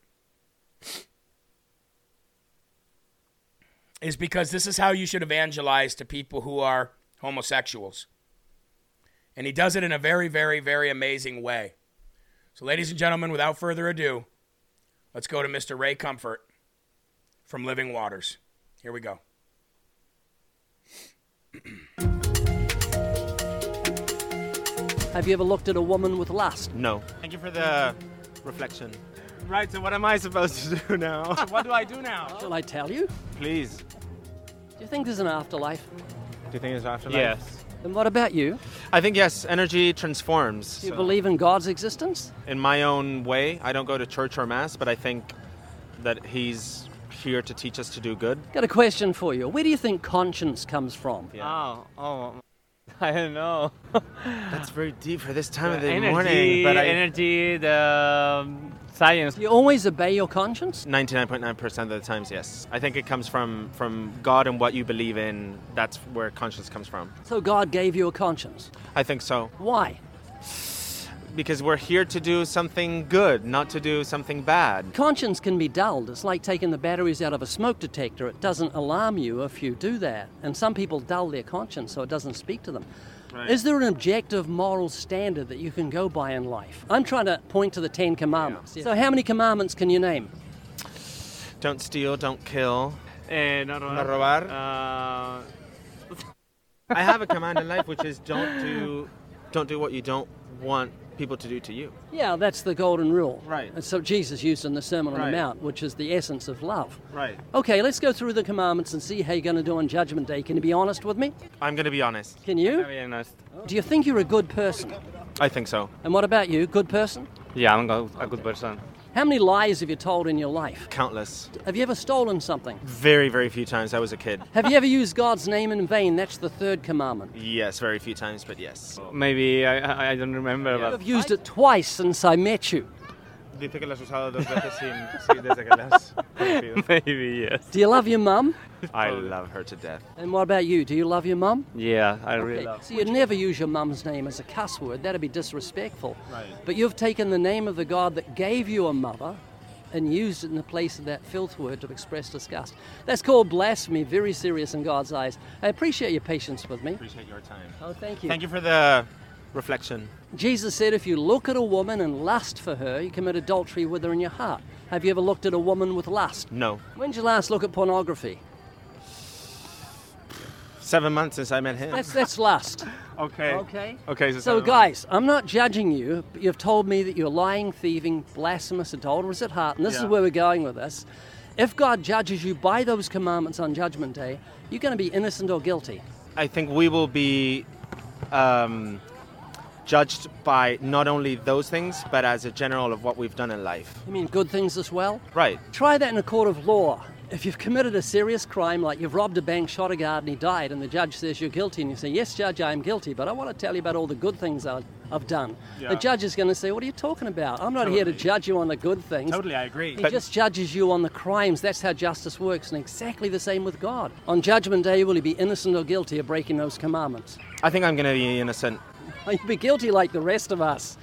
S2: is because this is how you should evangelize to people who are homosexuals. And he does it in a very, very, very amazing way. So, ladies and gentlemen, without further ado, let's go to Mr. Ray Comfort from Living Waters. Here we go.
S3: Have you ever looked at a woman with lust?
S4: No. Thank you for the reflection. Right, so what am I supposed to do now?
S2: What do I do now?
S3: Shall I tell you?
S4: Please.
S3: Do you think there's an afterlife?
S4: Do you think it's afterlife?
S5: Yes.
S3: And what about you?
S4: I think yes, energy transforms.
S3: Do you
S4: So,
S3: believe in God's existence?
S4: in my own way, I don't go to church or mass, but I think that he's here to teach us to do good.
S3: Got a question for you. Where do you think conscience comes from?
S5: Oh, oh, I don't know.
S4: That's very deep for this time of the
S5: energy,
S4: morning, but I
S5: energy, the um, science.
S3: You always obey your conscience?
S4: 99.9% of the times yes. I think it comes from from God and what you believe in. That's where conscience comes from.
S3: So God gave you a conscience.
S4: I think so.
S3: Why?
S4: Because we're here to do something good, not to do something bad.
S3: Conscience can be dulled. It's like taking the batteries out of a smoke detector. It doesn't alarm you if you do that. And some people dull their conscience so it doesn't speak to them. Is there an objective moral standard that you can go by in life? I'm trying to point to the Ten Commandments. So, how many commandments can you name?
S4: Don't steal, don't kill.
S5: Eh, no,
S4: No robar.
S5: Uh,
S4: I have a command in life which is don't do don't do what you don't want people to do to you.
S3: Yeah, that's the golden rule.
S4: Right.
S3: That's what Jesus used in the Sermon on
S4: Right.
S3: the Mount, which is the essence of love.
S4: Right.
S3: Okay, let's go through the commandments and see how you're going to do on Judgment Day. Can you be honest with me?
S4: I'm going to be honest.
S3: Can you?
S5: very honest.
S3: Do you think you're a good person?
S4: I think so.
S3: And what about you? Good person?
S5: Yeah, I'm a a good person.
S3: How many lies have you told in your life?
S4: Countless.
S3: Have you ever stolen something?
S4: Very, very few times I was a kid.
S3: Have you ever used God's name in vain? That's the third commandment.
S4: Yes, very few times, but yes.
S5: Maybe I, I, I don't remember, but
S3: I've used it twice since I met you.
S4: Dice que lo has usado dos veces sin, sí, desde que lo has conocido.
S5: maybe yes.
S3: Do you love your mum?
S4: I love her to death.
S3: And what about you? Do you love your mum?
S5: Yeah, I really
S3: Okay,
S5: love.
S3: So you'd never use your mum's name as a cuss word. That'd be disrespectful.
S4: Right.
S3: But you've taken the name of the God that gave you a mother and used it in the place of that filth word to express disgust. That's called blasphemy, very serious in God's eyes. I appreciate your patience with me.
S4: I appreciate your time.
S3: Oh, thank you.
S4: Thank you for the reflection.
S3: Jesus said if you look at a woman and lust for her, you commit adultery with her in your heart. Have you ever looked at a woman with lust?
S4: No.
S3: When did you last look at pornography?
S4: Seven months since I met him.
S3: That's, that's lust.
S4: okay.
S3: Okay?
S4: Okay, so,
S3: So, guys, I'm not judging you, but you've told me that you're lying, thieving, blasphemous, adulterous at heart, and this is where we're going with this. If God judges you by those commandments on Judgment Day, you're going to be innocent or guilty.
S4: I think we will be um, judged by not only those things, but as a general of what we've done in life.
S3: You mean good things as well?
S4: Right.
S3: Try that in a court of law. If you've committed a serious crime, like you've robbed a bank, shot a guard, and he died, and the judge says you're guilty, and you say, Yes, Judge, I am guilty, but I want to tell you about all the good things I've, I've done. The judge is going to say, What are you talking about? I'm not here to judge you on the good things.
S4: Totally, I agree.
S3: He just judges you on the crimes. That's how justice works, and exactly the same with God. On Judgment Day, will he be innocent or guilty of breaking those commandments?
S4: I think I'm going to be innocent.
S3: He'll be guilty like the rest of us.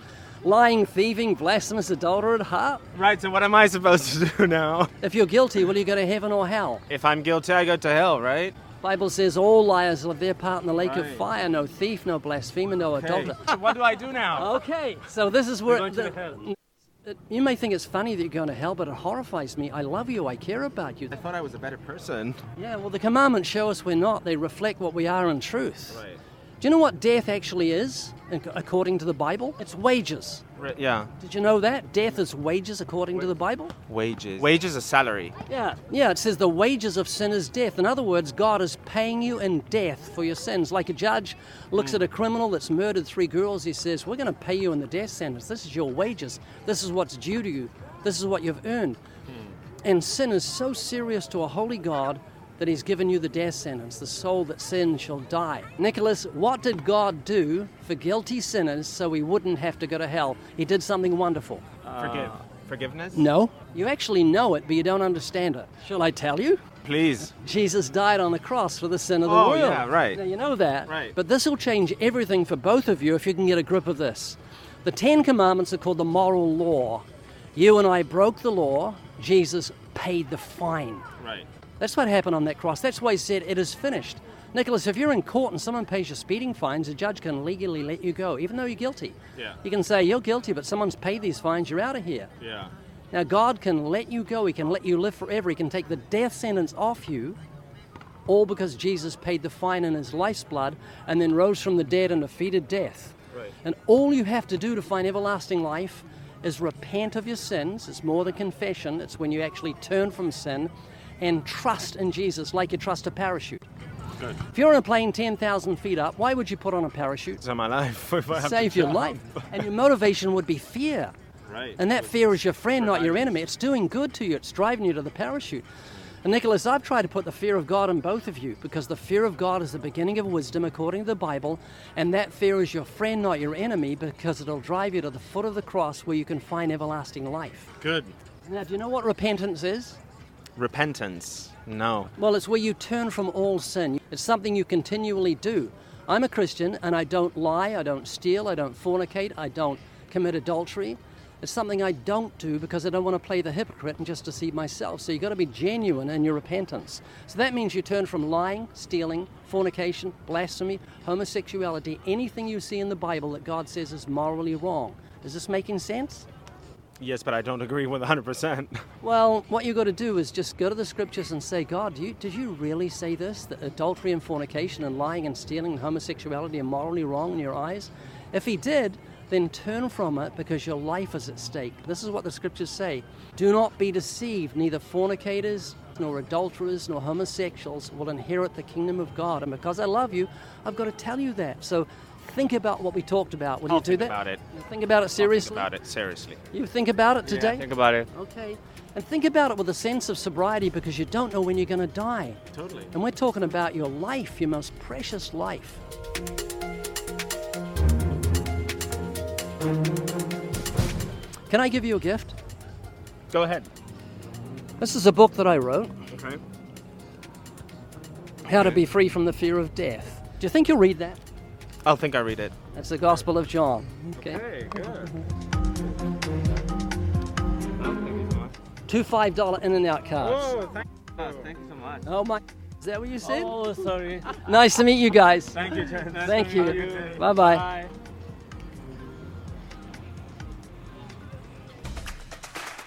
S3: Lying, thieving, blasphemous, adulterer at heart.
S4: Right, so what am I supposed to do now?
S3: If you're guilty, will you go to heaven or hell?
S4: If I'm guilty, I go to hell, right?
S3: Bible says all liars will have their part in the lake of fire. No thief, no blasphemer, no adulterer.
S2: what do I do now?
S3: Okay, so this is where
S5: going
S3: the- you may think it's funny that you're going to hell, but it horrifies me. I love you. I care about you.
S4: I thought I was a better person.
S3: Yeah, well, the commandments show us we're not. They reflect what we are in truth.
S4: Right.
S3: Do you know what death actually is, according to the Bible? It's wages.
S4: Right, yeah.
S3: Did you know that? Death is wages, according to the Bible?
S4: Wages. Wages is salary.
S3: Yeah, yeah, it says the wages of sin is death. In other words, God is paying you in death for your sins. Like a judge looks hmm. at a criminal that's murdered three girls, he says, We're going to pay you in the death sentence. This is your wages. This is what's due to you. This is what you've earned. Hmm. And sin is so serious to a holy God that he's given you the death sentence. The soul that sins shall die. Nicholas, what did God do for guilty sinners so we wouldn't have to go to hell? He did something wonderful.
S4: Forgive. Uh, forgiveness?
S3: No, you actually know it, but you don't understand it. Shall I tell you?
S4: Please.
S3: Jesus died on the cross for the sin of the
S4: Oh,
S3: world.
S4: yeah, right.
S3: Now, you know that.
S4: Right.
S3: But this will change everything for both of you if you can get a grip of this. The Ten Commandments are called the moral law. You and I broke the law, Jesus paid the fine. That's what happened on that cross. That's why he said, It is finished. Nicholas, if you're in court and someone pays your speeding fines, a judge can legally let you go, even though you're guilty.
S4: Yeah.
S3: You can say, You're guilty, but someone's paid these fines, you're out of here.
S4: Yeah.
S3: Now, God can let you go, He can let you live forever, He can take the death sentence off you, all because Jesus paid the fine in His life's blood and then rose from the dead and defeated death.
S4: Right.
S3: And all you have to do to find everlasting life is repent of your sins. It's more than confession, it's when you actually turn from sin and trust in Jesus like you trust a parachute.
S4: Good.
S3: If you're on a plane 10,000 feet up, why would you put on a parachute?
S4: So my life. if I have to
S3: Save your
S4: jump.
S3: life. And your motivation would be fear.
S4: Right.
S3: And that fear is your friend, not your enemy. It's doing good to you, it's driving you to the parachute. And Nicholas, I've tried to put the fear of God in both of you because the fear of God is the beginning of wisdom according to the Bible, and that fear is your friend, not your enemy, because it'll drive you to the foot of the cross where you can find everlasting life.
S4: Good.
S3: Now, do you know what repentance is?
S4: Repentance. No.
S3: Well, it's where you turn from all sin. It's something you continually do. I'm a Christian and I don't lie, I don't steal, I don't fornicate, I don't commit adultery. It's something I don't do because I don't want to play the hypocrite and just deceive myself. So you've got to be genuine in your repentance. So that means you turn from lying, stealing, fornication, blasphemy, homosexuality, anything you see in the Bible that God says is morally wrong. Is this making sense?
S4: Yes, but I don't agree with 100%.
S3: Well, what you've got to do is just go to the scriptures and say, God, you, did you really say this? That adultery and fornication and lying and stealing and homosexuality are morally wrong in your eyes? If He did, then turn from it because your life is at stake. This is what the scriptures say Do not be deceived, neither fornicators, nor adulterers, nor homosexuals will inherit the kingdom of God. And because I love you, I've got to tell you that. So think about what we talked about. Will
S4: I'll
S3: you do
S4: think
S3: that?
S4: about it.
S3: You think about it seriously?
S4: Think about it seriously.
S3: You think about it today?
S5: Think about it.
S3: Okay. And think about it with a sense of sobriety because you don't know when you're going to die.
S4: Totally.
S3: And we're talking about your life, your most precious life. Can I give you a gift?
S4: Go ahead.
S3: This is a book that I wrote
S4: Okay.
S3: How to Be Free from the Fear of Death. Do you think you'll read that?
S4: I'll think I read it.
S3: That's the Gospel of John. Okay.
S4: Hey, good.
S3: Two $5 in and out cards.
S4: thank oh,
S5: Thank you so much.
S3: Oh my. Is that what you said?
S5: Oh, sorry.
S3: Nice to meet you guys.
S4: Thank you, Jen.
S3: Thank you. Bye bye.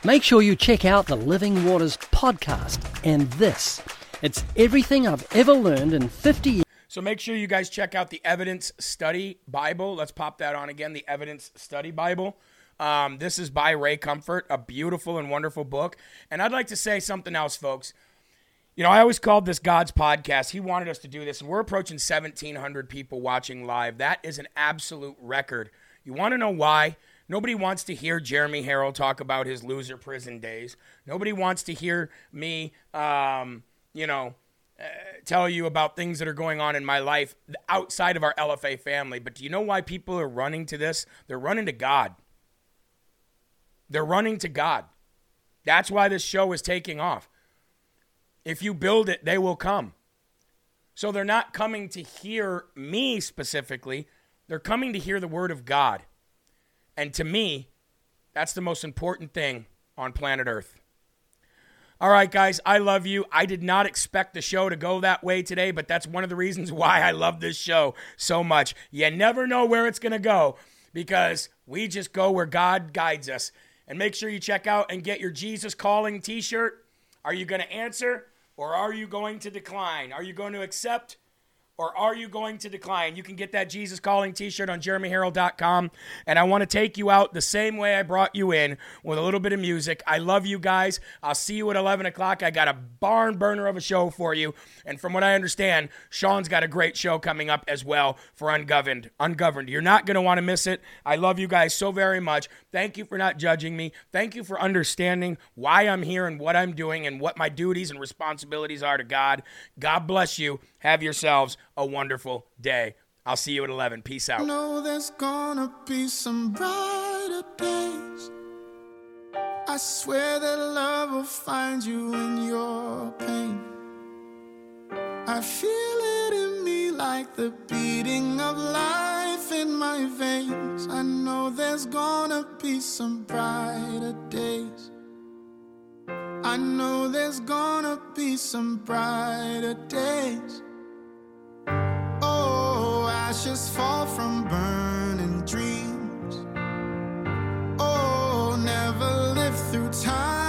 S3: Make sure you check out the Living Waters podcast and this. It's everything I've ever learned in 50 years.
S2: So make sure you guys check out the Evidence Study Bible. Let's pop that on again. The Evidence Study Bible. Um, this is by Ray Comfort, a beautiful and wonderful book. And I'd like to say something else, folks. You know, I always called this God's podcast. He wanted us to do this, and we're approaching 1,700 people watching live. That is an absolute record. You want to know why? Nobody wants to hear Jeremy Harrell talk about his loser prison days. Nobody wants to hear me, um, you know, tell you about things that are going on in my life outside of our LFA family. But do you know why people are running to this? They're running to God. They're running to God. That's why this show is taking off. If you build it, they will come. So they're not coming to hear me specifically, they're coming to hear the word of God. And to me, that's the most important thing on planet Earth. All right, guys, I love you. I did not expect the show to go that way today, but that's one of the reasons why I love this show so much. You never know where it's going to go because we just go where God guides us. And make sure you check out and get your Jesus Calling t shirt. Are you going to answer or are you going to decline? Are you going to accept or are you going to decline? You can get that Jesus Calling t shirt on jeremyharrell.com. And I want to take you out the same way I brought you in with a little bit of music. I love you guys. I'll see you at 11 o'clock. I got a barn burner of a show for you. And from what I understand, Sean's got a great show coming up as well for Ungoverned. Ungoverned. You're not going to want to miss it. I love you guys so very much. Thank you for not judging me. Thank you for understanding why I'm here and what I'm doing and what my duties and responsibilities are to God. God bless you. Have yourselves a wonderful day. I'll see you at 11. Peace out.
S1: No, there's gonna be some brighter days. I swear that love will find you in your pain. I feel it in me like the beating of life in my veins. I know there's gonna be some brighter days. I know there's gonna be some brighter days ashes fall from burning dreams. Oh, never live through time.